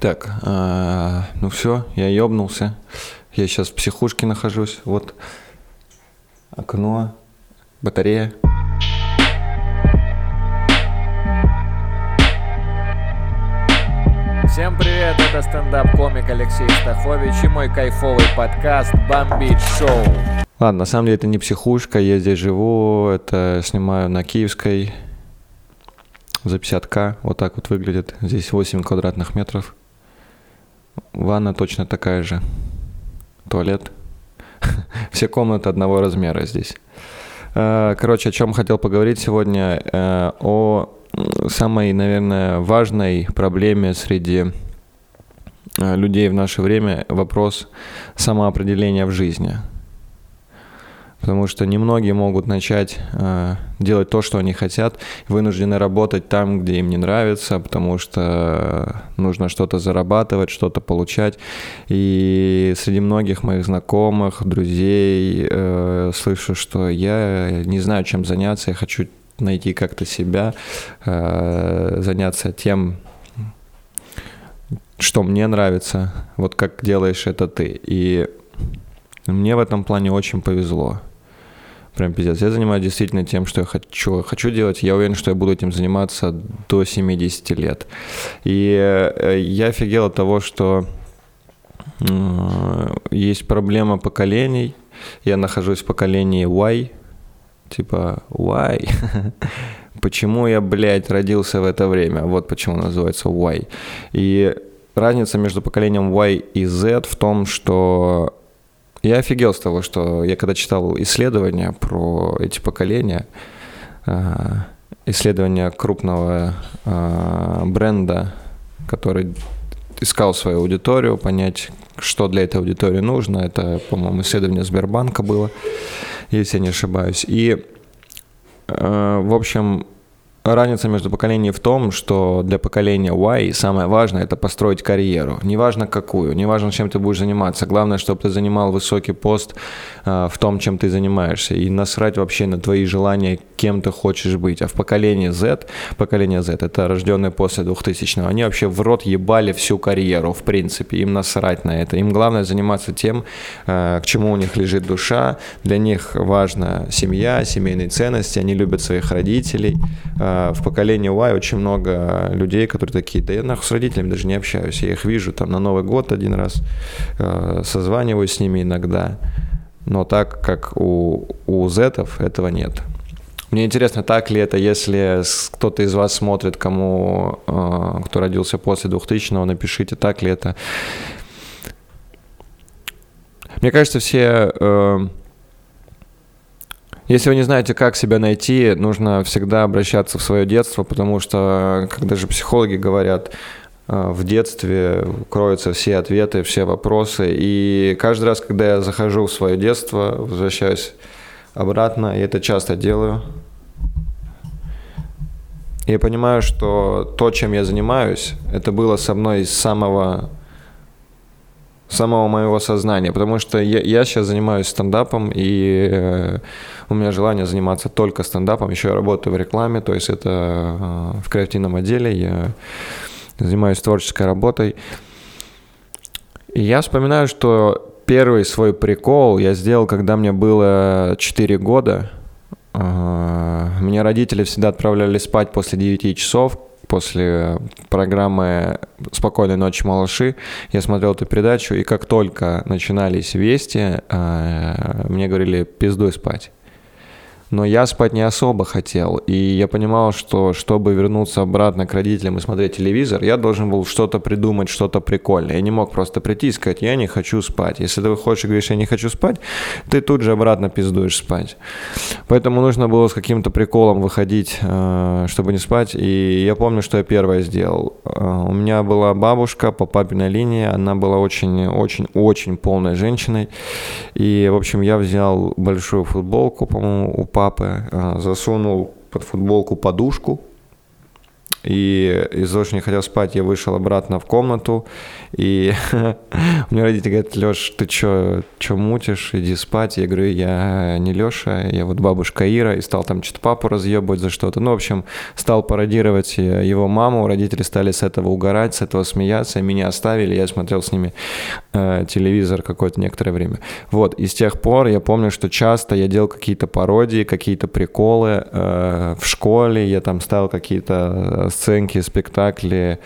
Так, а, ну все, я ёбнулся. Я сейчас в психушке нахожусь. Вот окно, батарея. Всем привет, это стендап-комик Алексей Стахович и мой кайфовый подкаст «Бомбить шоу». Ладно, на самом деле это не психушка, я здесь живу, это снимаю на Киевской за 50к, вот так вот выглядит. Здесь 8 квадратных метров. Ванна точно такая же. Туалет. Все комнаты одного размера здесь. Э, короче, о чем хотел поговорить сегодня? Э, о самой, наверное, важной проблеме среди э, людей в наше время вопрос самоопределения в жизни – потому что немногие могут начать э, делать то, что они хотят, вынуждены работать там, где им не нравится, потому что нужно что-то зарабатывать, что-то получать. И среди многих моих знакомых, друзей э, слышу, что я не знаю, чем заняться, я хочу найти как-то себя, э, заняться тем, что мне нравится, вот как делаешь это ты. И мне в этом плане очень повезло. Прям пиздец. Я занимаюсь действительно тем, что я хочу, хочу делать. Я уверен, что я буду этим заниматься до 70 лет. И э, я офигел от того, что есть проблема поколений. Я нахожусь в поколении Y. Типа, why? почему я, блядь, родился в это время? Вот почему называется Y. И разница между поколением Y и Z в том, что я офигел с того, что я когда читал исследования про эти поколения, а, исследования крупного а, бренда, который искал свою аудиторию, понять, что для этой аудитории нужно. Это, по-моему, исследование Сбербанка было, если я не ошибаюсь. И, а, в общем, Разница между поколениями в том, что для поколения Y самое важное – это построить карьеру. Неважно какую, неважно, чем ты будешь заниматься. Главное, чтобы ты занимал высокий пост э, в том, чем ты занимаешься. И насрать вообще на твои желания, кем ты хочешь быть. А в поколении Z, поколение Z – это рожденные после 2000-го, они вообще в рот ебали всю карьеру, в принципе. Им насрать на это. Им главное заниматься тем, э, к чему у них лежит душа. Для них важна семья, семейные ценности. Они любят своих родителей э, в поколении Y очень много людей, которые такие, да я нахуй с родителями даже не общаюсь, я их вижу там на Новый год один раз, э, созваниваюсь с ними иногда, но так как у, у зетов этого нет. Мне интересно, так ли это, если кто-то из вас смотрит, кому, э, кто родился после 2000-го, напишите, так ли это. Мне кажется, все э, если вы не знаете, как себя найти, нужно всегда обращаться в свое детство, потому что, когда же психологи говорят, э, в детстве кроются все ответы, все вопросы. И каждый раз, когда я захожу в свое детство, возвращаюсь обратно, и это часто делаю, я понимаю, что то, чем я занимаюсь, это было со мной с самого самого моего сознания, потому что я, я сейчас занимаюсь стендапом, и э, у меня желание заниматься только стендапом. Еще я работаю в рекламе, то есть это э, в креативном отделе, я занимаюсь творческой работой. И я вспоминаю, что первый свой прикол я сделал, когда мне было 4 года. Э, меня родители всегда отправляли спать после 9 часов, после программы «Спокойной ночи, малыши» я смотрел эту передачу, и как только начинались вести, э, мне говорили «пиздуй спать» но я спать не особо хотел. И я понимал, что чтобы вернуться обратно к родителям и смотреть телевизор, я должен был что-то придумать, что-то прикольное. Я не мог просто прийти и сказать, я не хочу спать. Если ты выходишь и говоришь, я не хочу спать, ты тут же обратно пиздуешь спать. Поэтому нужно было с каким-то приколом выходить, э, чтобы не спать. И я помню, что я первое сделал. Э, у меня была бабушка по папиной линии, она была очень-очень-очень полной женщиной. И, в общем, я взял большую футболку, по-моему, у папы, а, засунул под футболку подушку, и из-за того, что не хотел спать, я вышел обратно в комнату, и меня родители говорят, Леш, ты чё, чё мутишь, иди спать. Я говорю, я не Леша, я вот бабушка Ира, и стал там что-то папу разъебывать за что-то. Ну, в общем, стал пародировать его маму, родители стали с этого угорать, с этого смеяться, меня оставили, я смотрел с ними э, телевизор какое-то некоторое время. Вот, и с тех пор я помню, что часто я делал какие-то пародии, какие-то приколы э, в школе, я там ставил какие-то сценки, спектакли,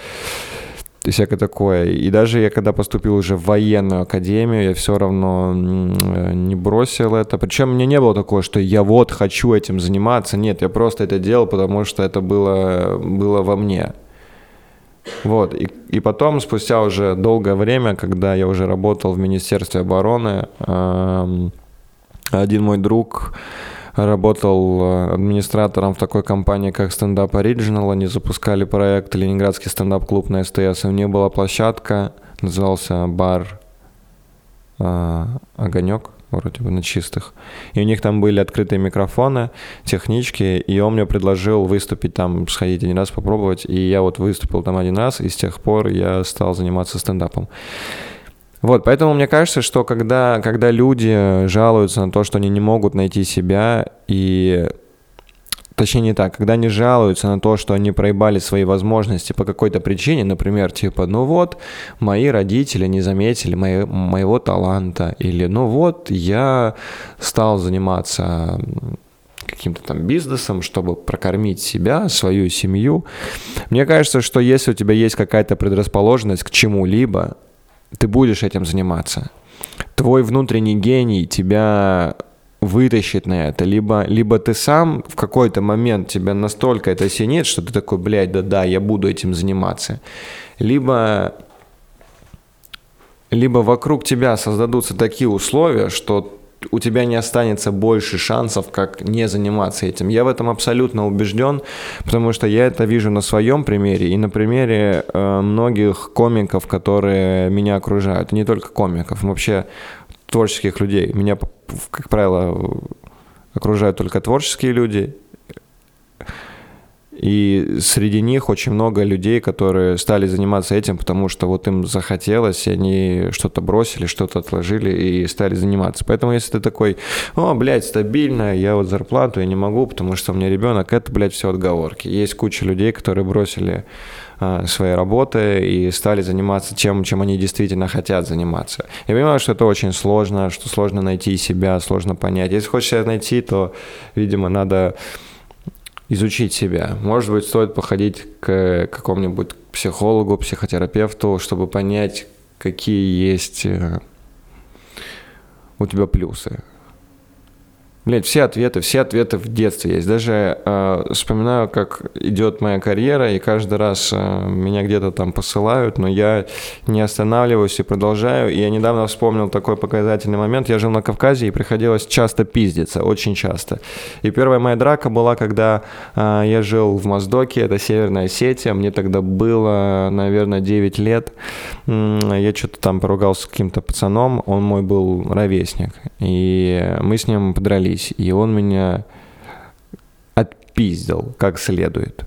и всякое такое. И даже я когда поступил уже в военную академию, я все равно не бросил это. Причем меня не было такого, что я вот хочу этим заниматься. Нет, я просто это делал, потому что это было, было во мне. Вот, и, и потом, спустя уже долгое время, когда я уже работал в Министерстве обороны, э, один мой друг работал э, администратором в такой компании, как Stand Up Original. Они запускали проект Ленинградский стендап-клуб на СТС. И у них была площадка, назывался бар э, «Огонек», вроде бы на чистых. И у них там были открытые микрофоны, технички, и он мне предложил выступить там, сходить один раз, попробовать. И я вот выступил там один раз, и с тех пор я стал заниматься стендапом. Вот, поэтому мне кажется, что когда, когда люди жалуются на то, что они не могут найти себя, и точнее не так, когда они жалуются на то, что они проебали свои возможности по какой-то причине, например, типа, ну вот, мои родители не заметили мои, моего таланта, или ну вот, я стал заниматься каким-то там бизнесом, чтобы прокормить себя, свою семью. Мне кажется, что если у тебя есть какая-то предрасположенность к чему-либо, ты будешь этим заниматься. Твой внутренний гений тебя вытащит на это, либо, либо ты сам в какой-то момент тебя настолько это осенит, что ты такой, блядь, да-да, я буду этим заниматься, либо, либо вокруг тебя создадутся такие условия, что у тебя не останется больше шансов, как не заниматься этим. Я в этом абсолютно убежден, потому что я это вижу на своем примере и на примере э, многих комиков, которые меня окружают. Не только комиков, вообще творческих людей. Меня, как правило, окружают только творческие люди, и среди них очень много людей, которые стали заниматься этим, потому что вот им захотелось, и они что-то бросили, что-то отложили и стали заниматься. Поэтому если ты такой, о, блядь, стабильно, я вот зарплату я не могу, потому что у меня ребенок, это, блядь, все отговорки. Есть куча людей, которые бросили а, свои работы и стали заниматься тем, чем они действительно хотят заниматься. Я понимаю, что это очень сложно, что сложно найти себя, сложно понять. Если хочешь себя найти, то, видимо, надо изучить себя. Может быть, стоит походить к какому-нибудь психологу, психотерапевту, чтобы понять, какие есть э, у тебя плюсы. Блять, все ответы, все ответы в детстве есть. Даже э, вспоминаю, как идет моя карьера, и каждый раз э, меня где-то там посылают, но я не останавливаюсь и продолжаю. И я недавно вспомнил такой показательный момент. Я жил на Кавказе, и приходилось часто пиздиться, очень часто. И первая моя драка была, когда э, я жил в Моздоке, это Северная Осетия. Мне тогда было, наверное, 9 лет. Я что-то там поругался с каким-то пацаном, он мой был ровесник. И мы с ним подрались подрались, и он меня отпиздил как следует.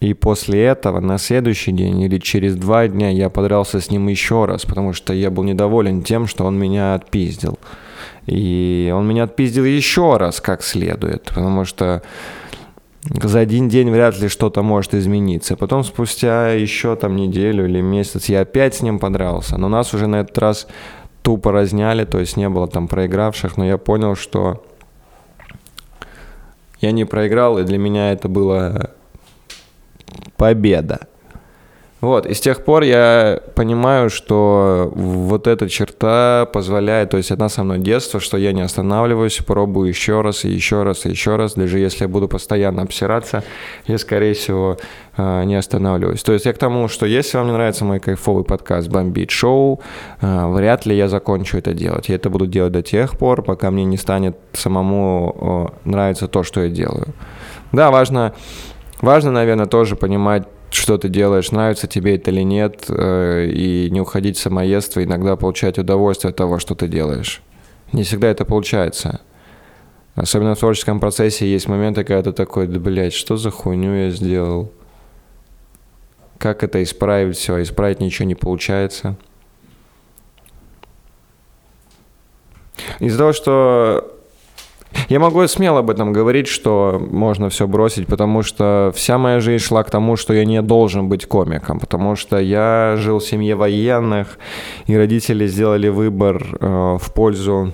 И после этого на следующий день или через два дня я подрался с ним еще раз, потому что я был недоволен тем, что он меня отпиздил. И он меня отпиздил еще раз как следует, потому что за один день вряд ли что-то может измениться. Потом спустя еще там неделю или месяц я опять с ним подрался. Но нас уже на этот раз тупо разняли, то есть не было там проигравших, но я понял, что я не проиграл, и для меня это была победа. Вот, и с тех пор я понимаю, что вот эта черта позволяет, то есть одна со мной детство, что я не останавливаюсь, пробую еще раз и еще раз и еще раз, даже если я буду постоянно обсираться, я, скорее всего, э, не останавливаюсь. То есть я к тому, что если вам не нравится мой кайфовый подкаст «Бомбит шоу», э, вряд ли я закончу это делать. Я это буду делать до тех пор, пока мне не станет самому нравиться то, что я делаю. Да, важно, важно, наверное, тоже понимать, что ты делаешь, нравится тебе это или нет, э, и не уходить в самоедство, иногда получать удовольствие от того, что ты делаешь. Не всегда это получается. Особенно в творческом процессе есть моменты, когда ты такой, да, блядь, что за хуйню я сделал? Как это исправить все? Исправить ничего не получается. Из-за того, что я могу смело об этом говорить, что можно все бросить, потому что вся моя жизнь шла к тому, что я не должен быть комиком, потому что я жил в семье военных, и родители сделали выбор э, в пользу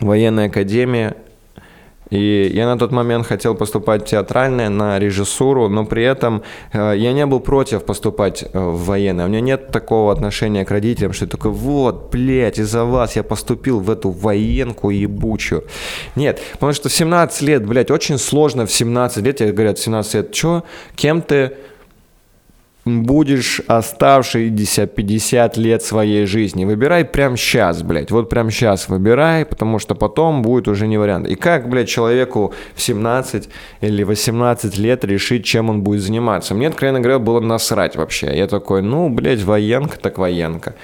военной академии, и я на тот момент хотел поступать в театральное, на режиссуру, но при этом э, я не был против поступать э, в военное. У меня нет такого отношения к родителям, что я такой, вот, блядь, из-за вас я поступил в эту военку ебучую. Нет, потому что в 17 лет, блядь, очень сложно в 17 лет, тебе говорят, в 17 лет, что, кем ты будешь оставшиеся 50 лет своей жизни. Выбирай прямо сейчас, блядь. Вот прямо сейчас выбирай, потому что потом будет уже не вариант. И как, блядь, человеку в 17 или 18 лет решить, чем он будет заниматься? Мне, откровенно говоря, было насрать вообще. Я такой, ну, блядь, военка так военка.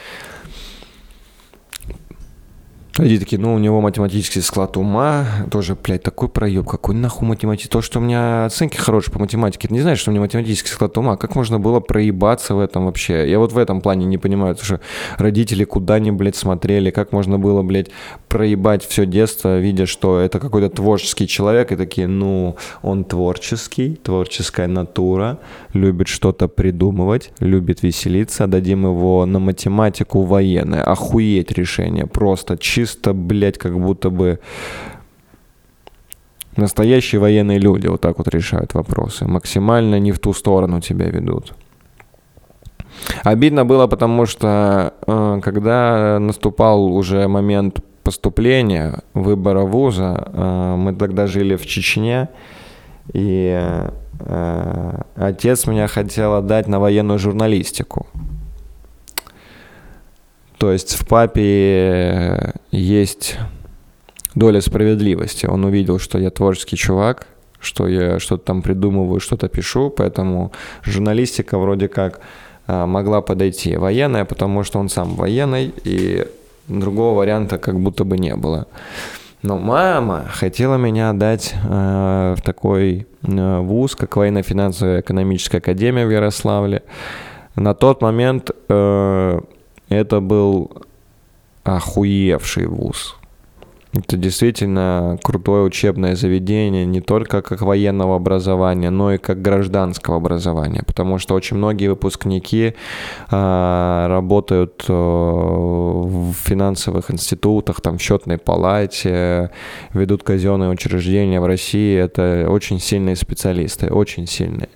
Люди такие, ну, у него математический склад ума, тоже, блядь, такой проеб, какой нахуй математик. То, что у меня оценки хорошие по математике, это не знаешь, что у меня математический склад ума. Как можно было проебаться в этом вообще? Я вот в этом плане не понимаю, потому что родители куда они, блядь, смотрели, как можно было, блядь, проебать все детство, видя, что это какой-то творческий человек, и такие, ну, он творческий, творческая натура, любит что-то придумывать, любит веселиться, дадим его на математику военное. Охуеть решение, просто чисто чисто, блядь, как будто бы настоящие военные люди вот так вот решают вопросы. Максимально не в ту сторону тебя ведут. Обидно было, потому что э, когда наступал уже момент поступления, выбора вуза, э, мы тогда жили в Чечне, и э, отец меня хотел отдать на военную журналистику. То есть в папе есть доля справедливости. Он увидел, что я творческий чувак, что я что-то там придумываю, что-то пишу, поэтому журналистика вроде как а, могла подойти. Военная, потому что он сам военный, и другого варианта как будто бы не было. Но мама хотела меня отдать э, в такой э, вуз, как военно-финансовая экономическая академия в Ярославле. На тот момент э, это был охуевший вуз. Это действительно крутое учебное заведение не только как военного образования, но и как гражданского образования, потому что очень многие выпускники э, работают э, в финансовых институтах, там в счетной палате, ведут казенные учреждения в России. Это очень сильные специалисты, очень сильные.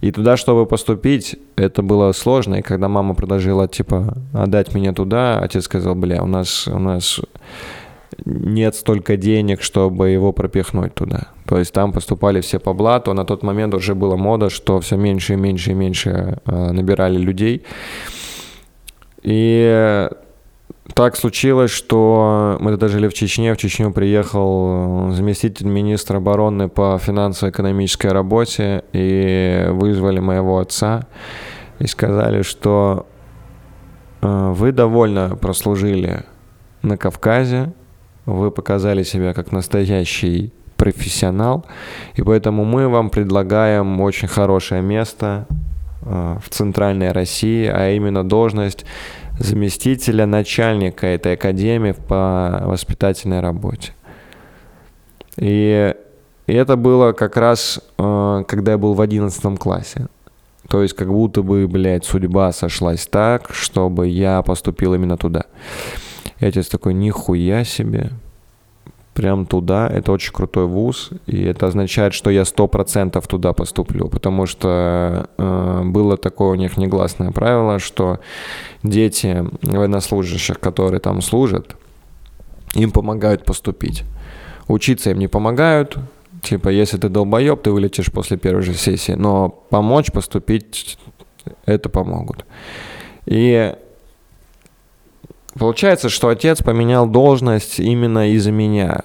И туда, чтобы поступить, это было сложно. И когда мама предложила, типа, отдать меня туда, отец сказал, бля, у нас, у нас нет столько денег, чтобы его пропихнуть туда. То есть там поступали все по блату. На тот момент уже была мода, что все меньше и меньше и меньше э, набирали людей. И так случилось, что мы тогда жили в Чечне. В Чечню приехал заместитель министра обороны по финансово-экономической работе и вызвали моего отца и сказали, что э, вы довольно прослужили на Кавказе, вы показали себя как настоящий профессионал, и поэтому мы вам предлагаем очень хорошее место э, в центральной России, а именно должность заместителя начальника этой академии по воспитательной работе. И, и это было как раз, э, когда я был в одиннадцатом классе. То есть как будто бы, блядь, судьба сошлась так, чтобы я поступил именно туда. И отец такой, нихуя себе, прям туда. Это очень крутой вуз, и это означает, что я сто процентов туда поступлю, потому что э, было такое у них негласное правило, что дети военнослужащих, которые там служат, им помогают поступить. Учиться им не помогают, типа, если ты долбоеб, ты вылетишь после первой же сессии, но помочь поступить это помогут. И Получается, что отец поменял должность именно из-за меня.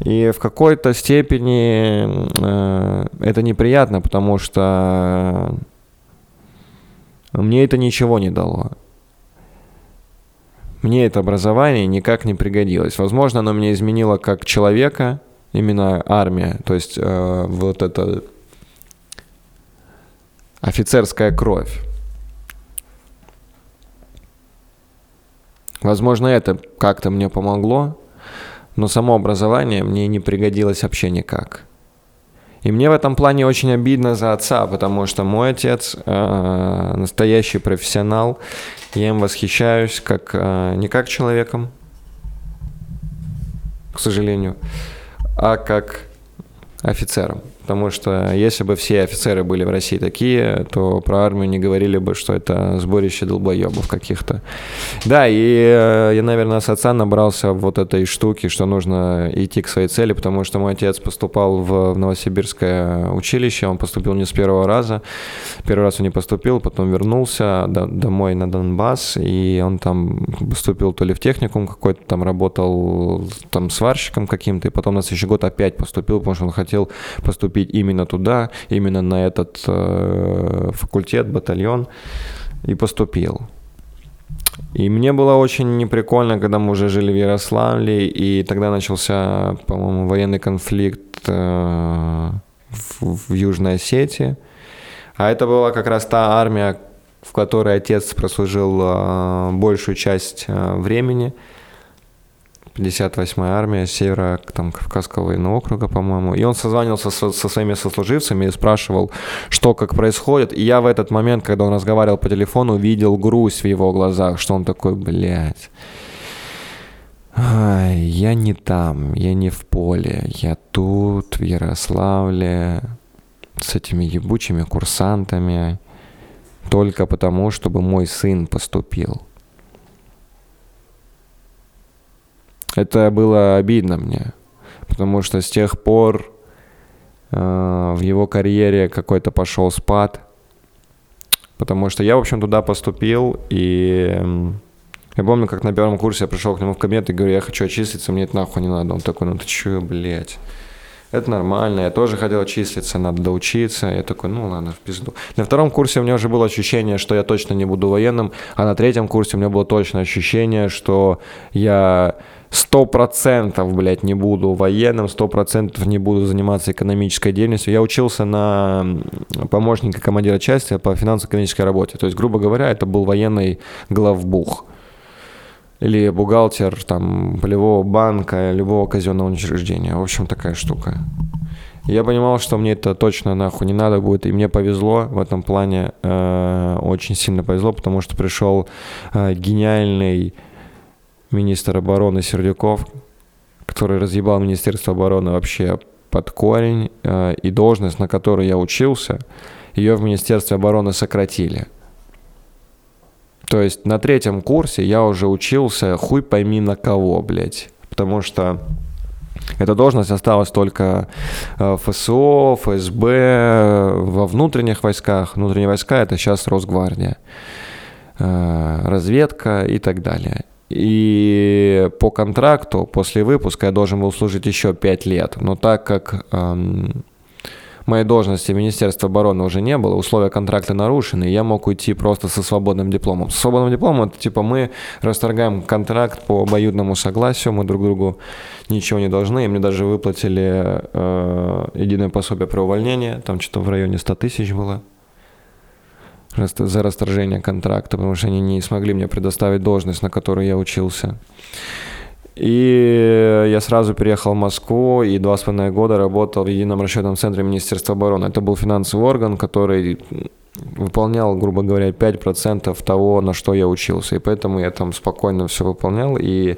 И в какой-то степени э, это неприятно, потому что мне это ничего не дало. мне это образование никак не пригодилось. Возможно, оно мне изменило как человека, именно армия, то есть э, вот это офицерская кровь. Возможно, это как-то мне помогло, но само образование мне не пригодилось вообще никак. И мне в этом плане очень обидно за отца, потому что мой отец э, настоящий профессионал. Я им восхищаюсь как э, не как человеком, к сожалению, а как офицером. Потому что если бы все офицеры были в России такие, то про армию не говорили бы, что это сборище долбоебов каких-то. Да, и э, я, наверное, с отца набрался вот этой штуки, что нужно идти к своей цели, потому что мой отец поступал в Новосибирское училище, он поступил не с первого раза. Первый раз он не поступил, потом вернулся домой на Донбасс, и он там поступил то ли в техникум какой-то, там работал там сварщиком каким-то, и потом на следующий год опять поступил, потому что он хотел поступить поступить именно туда, именно на этот э, факультет, батальон, и поступил. И мне было очень неприкольно, когда мы уже жили в Ярославле, и тогда начался, по-моему, военный конфликт э, в, в Южной Осетии. А это была как раз та армия, в которой отец прослужил э, большую часть э, времени – 58-я армия севера там, Кавказского военного округа, по-моему. И он созванивался со, со своими сослуживцами и спрашивал, что как происходит. И я в этот момент, когда он разговаривал по телефону, видел грусть в его глазах, что он такой, блядь, я не там, я не в поле, я тут, в Ярославле, с этими ебучими курсантами, только потому, чтобы мой сын поступил. Это было обидно мне, потому что с тех пор э, в его карьере какой-то пошел спад, потому что я, в общем, туда поступил, и я помню, как на первом курсе я пришел к нему в кабинет и говорю, я хочу отчислиться, мне это нахуй не надо. Он такой, ну ты чё, блядь? Это нормально, я тоже хотел числиться, надо доучиться. Я такой, ну ладно, в пизду. На втором курсе у меня уже было ощущение, что я точно не буду военным, а на третьем курсе у меня было точно ощущение, что я сто процентов, блядь, не буду военным, сто процентов не буду заниматься экономической деятельностью. Я учился на помощника командира части по финансово-экономической работе. То есть, грубо говоря, это был военный главбух или бухгалтер там полевого банка, любого казенного учреждения. В общем, такая штука. Я понимал, что мне это точно нахуй не надо будет, и мне повезло в этом плане, э, очень сильно повезло, потому что пришел э, гениальный министр обороны Сердюков, который разъебал Министерство обороны вообще под корень, э, и должность, на которой я учился, ее в Министерстве обороны сократили. То есть на третьем курсе я уже учился хуй пойми на кого, блядь. Потому что эта должность осталась только э, ФСО, ФСБ, во внутренних войсках. Внутренние войска это сейчас Росгвардия, э, разведка и так далее. И по контракту после выпуска я должен был служить еще 5 лет. Но так как эм, моей должности в Министерстве обороны уже не было, условия контракта нарушены, я мог уйти просто со свободным дипломом. С свободным дипломом это типа мы расторгаем контракт по обоюдному согласию, мы друг другу ничего не должны, и мне даже выплатили э, единое пособие про увольнение, там что-то в районе 100 тысяч было за расторжение контракта, потому что они не смогли мне предоставить должность, на которую я учился. И я сразу переехал в Москву и два с половиной года работал в едином расчетном центре Министерства обороны. Это был финансовый орган, который выполнял, грубо говоря, 5% того, на что я учился. И поэтому я там спокойно все выполнял и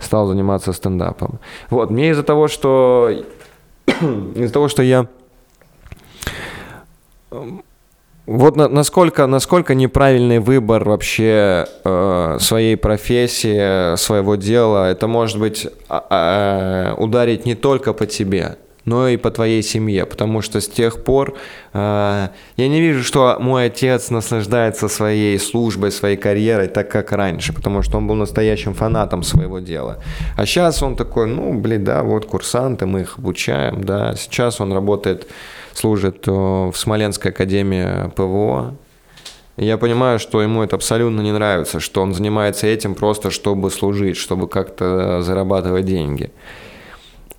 стал заниматься стендапом. Вот, мне из-за того, что из-за того, что я вот на, насколько, насколько неправильный выбор вообще э, своей профессии, своего дела, это может быть э, ударить не только по тебе, но и по твоей семье, потому что с тех пор э, я не вижу, что мой отец наслаждается своей службой, своей карьерой так, как раньше, потому что он был настоящим фанатом своего дела. А сейчас он такой, ну, блин, да, вот курсанты, мы их обучаем, да, сейчас он работает служит э, в Смоленской академии ПВО, я понимаю, что ему это абсолютно не нравится, что он занимается этим просто, чтобы служить, чтобы как-то зарабатывать деньги.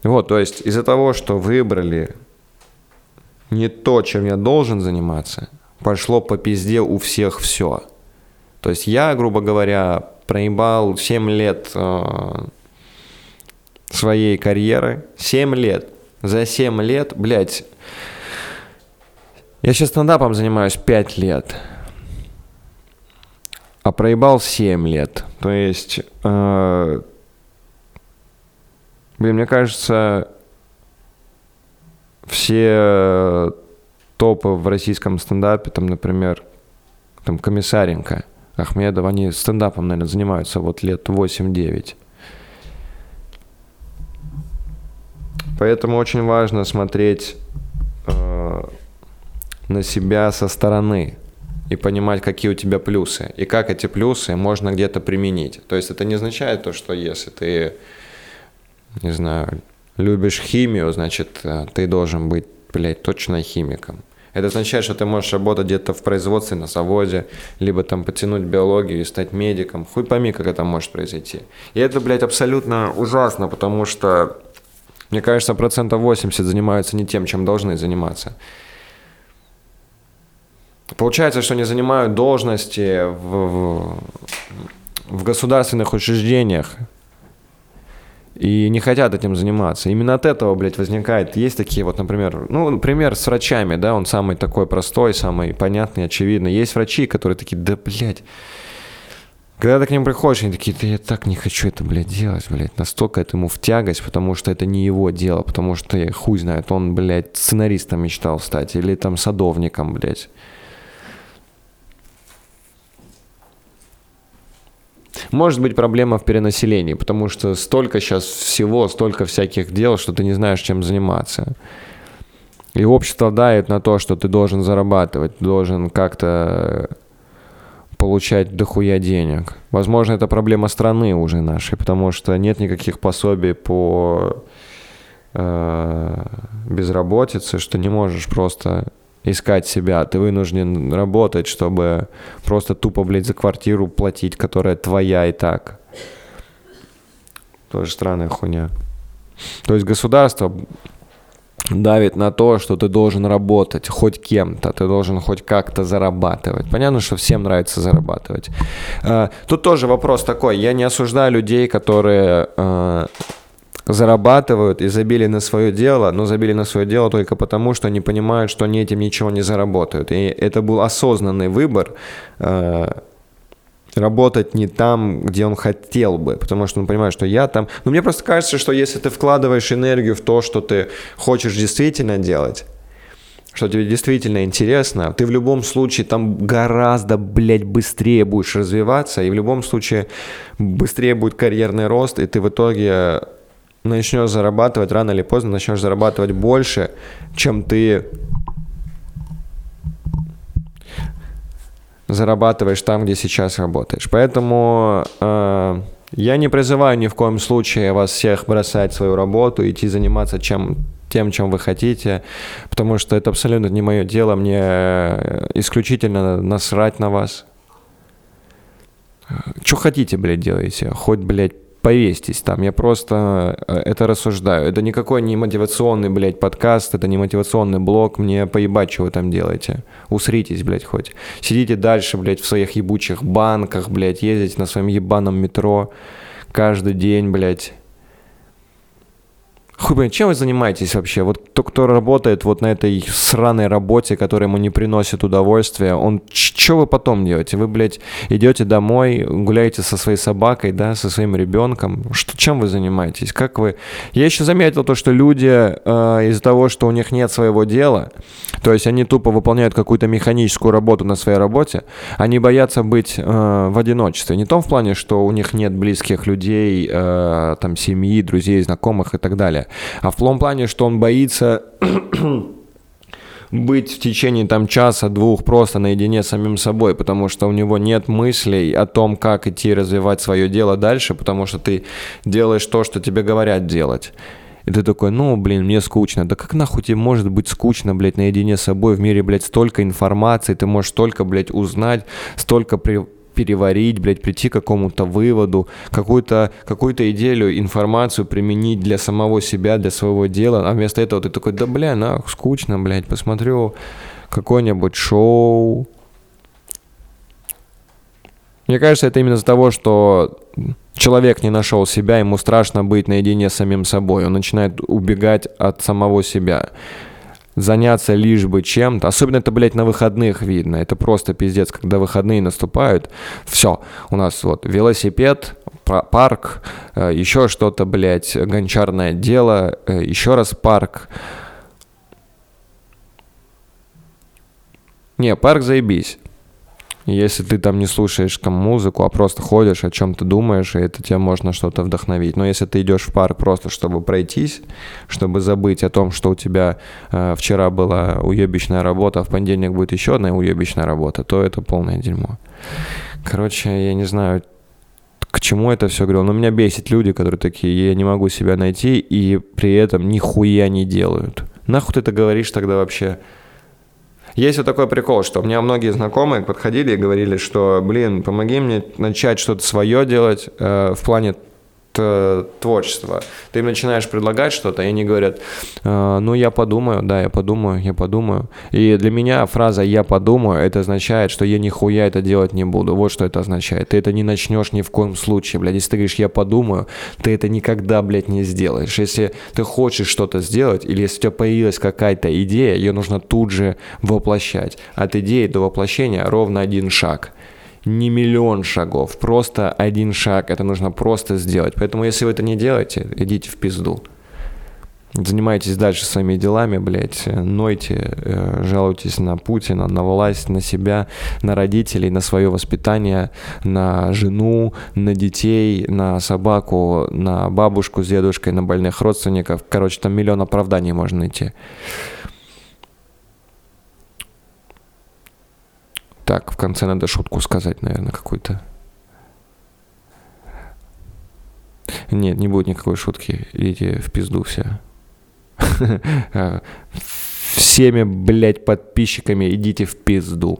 Вот, то есть из-за того, что выбрали не то, чем я должен заниматься, пошло по пизде у всех все. То есть я, грубо говоря, проебал 7 лет э, своей карьеры. 7 лет. За 7 лет, блядь, я сейчас стендапом занимаюсь 5 лет. А проебал 7 лет. То есть, э, блин, мне кажется, все топы в российском стендапе, там, например, там Комиссаренко, Ахмедов, они стендапом, наверное, занимаются вот лет 8-9. Поэтому очень важно смотреть э, на себя со стороны и понимать, какие у тебя плюсы, и как эти плюсы можно где-то применить. То есть это не означает то, что если ты, не знаю, любишь химию, значит, э, ты должен быть, блядь, точно химиком. Это означает, что ты можешь работать где-то в производстве, на заводе, либо там потянуть биологию и стать медиком. Хуй пойми, как это может произойти. И это, блядь, абсолютно ужасно, потому что, мне кажется, процентов 80 занимаются не тем, чем должны заниматься. Получается, что они занимают должности в, в, в государственных учреждениях, и не хотят этим заниматься. Именно от этого, блядь, возникает. Есть такие вот, например, ну, пример с врачами, да, он самый такой простой, самый понятный, очевидный. Есть врачи, которые такие, да, блядь, когда ты к ним приходишь, они такие, да я так не хочу это, блядь, делать, блядь. Настолько это ему в тягость, потому что это не его дело, потому что хуй знает, он, блядь, сценаристом мечтал стать или там садовником, блядь. Может быть проблема в перенаселении, потому что столько сейчас всего, столько всяких дел, что ты не знаешь, чем заниматься. И общество дает на то, что ты должен зарабатывать, должен как-то получать дохуя денег. Возможно, это проблема страны уже нашей, потому что нет никаких пособий по э, безработице, что не можешь просто искать себя, ты вынужден работать, чтобы просто тупо, блядь, за квартиру платить, которая твоя и так. Тоже странная хуйня. То есть государство давит на то, что ты должен работать хоть кем-то, ты должен хоть как-то зарабатывать. Понятно, что всем нравится зарабатывать. А, тут тоже вопрос такой. Я не осуждаю людей, которые а, зарабатывают и забили на свое дело, но забили на свое дело только потому, что они понимают, что они этим ничего не заработают. И это был осознанный выбор э, работать не там, где он хотел бы, потому что он понимает, что я там... Но мне просто кажется, что если ты вкладываешь энергию в то, что ты хочешь действительно делать, что тебе действительно интересно, ты в любом случае там гораздо, блядь, быстрее будешь развиваться, и в любом случае быстрее будет карьерный рост, и ты в итоге начнешь зарабатывать, рано или поздно начнешь зарабатывать больше, чем ты зарабатываешь там, где сейчас работаешь. Поэтому э, я не призываю ни в коем случае вас всех бросать свою работу, идти заниматься чем тем, чем вы хотите, потому что это абсолютно не мое дело, мне исключительно насрать на вас. Что хотите, блядь, делаете? Хоть, блядь, повесьтесь там. Я просто э, это рассуждаю. Это никакой не мотивационный, блядь, подкаст, это не мотивационный блог. Мне поебать, что вы там делаете. Усритесь, блядь, хоть. Сидите дальше, блядь, в своих ебучих банках, блядь, ездите на своем ебаном метро каждый день, блядь. Хуй блин, чем вы занимаетесь вообще? Вот тот, кто работает вот на этой сраной работе, которая ему не приносит удовольствия, он что вы потом делаете? Вы, блядь, идете домой, гуляете со своей собакой, да, со своим ребенком. Что, чем вы занимаетесь? Как вы... Я еще заметил то, что люди э, из-за того, что у них нет своего дела, то есть они тупо выполняют какую-то механическую работу на своей работе, они боятся быть э, в одиночестве. Не в том в плане, что у них нет близких людей, э, там, семьи, друзей, знакомых и так далее а в том плане, что он боится быть в течение там часа-двух просто наедине с самим собой, потому что у него нет мыслей о том, как идти развивать свое дело дальше, потому что ты делаешь то, что тебе говорят делать. И ты такой, ну, блин, мне скучно. Да как нахуй тебе может быть скучно, блядь, наедине с собой? В мире, блядь, столько информации, ты можешь столько, блядь, узнать, столько при переварить, блядь, прийти к какому-то выводу, какую-то какую идею, информацию применить для самого себя, для своего дела, а вместо этого ты такой, да, бля, нахуй, скучно, блядь, посмотрю какое-нибудь шоу. Мне кажется, это именно из-за того, что человек не нашел себя, ему страшно быть наедине с самим собой, он начинает убегать от самого себя заняться лишь бы чем-то. Особенно это, блядь, на выходных видно. Это просто пиздец, когда выходные наступают. Все, у нас вот велосипед, парк, э, еще что-то, блядь, гончарное дело, э, еще раз парк. Не, парк заебись. Если ты там не слушаешь музыку, а просто ходишь, о чем ты думаешь, и это тебя можно что-то вдохновить. Но если ты идешь в парк просто, чтобы пройтись, чтобы забыть о том, что у тебя э, вчера была уебищная работа, а в понедельник будет еще одна уебищная работа, то это полное дерьмо. Короче, я не знаю, к чему это все говорю. Но меня бесит люди, которые такие, я не могу себя найти, и при этом нихуя не делают. Нахуй ты это говоришь тогда вообще? Есть вот такой прикол, что у меня многие знакомые подходили и говорили, что, блин, помоги мне начать что-то свое делать э, в плане творчества. Ты им начинаешь предлагать что-то, и они говорят, э, ну, я подумаю, да, я подумаю, я подумаю. И для меня фраза «я подумаю» это означает, что я нихуя это делать не буду. Вот что это означает. Ты это не начнешь ни в коем случае, блядь. Если ты говоришь «я подумаю», ты это никогда, блядь, не сделаешь. Если ты хочешь что-то сделать, или если у тебя появилась какая-то идея, ее нужно тут же воплощать. От идеи до воплощения ровно один шаг – не миллион шагов, просто один шаг, это нужно просто сделать. Поэтому если вы это не делаете, идите в пизду. Занимайтесь дальше своими делами, блядь, нойте, э, жалуйтесь на Путина, на власть, на себя, на родителей, на свое воспитание, на жену, на детей, на собаку, на бабушку с дедушкой, на больных родственников. Короче, там миллион оправданий можно найти. Так, в конце надо шутку сказать, наверное, какую-то. Нет, не будет никакой шутки. Идите в пизду все. Всеми, блядь, подписчиками идите в пизду.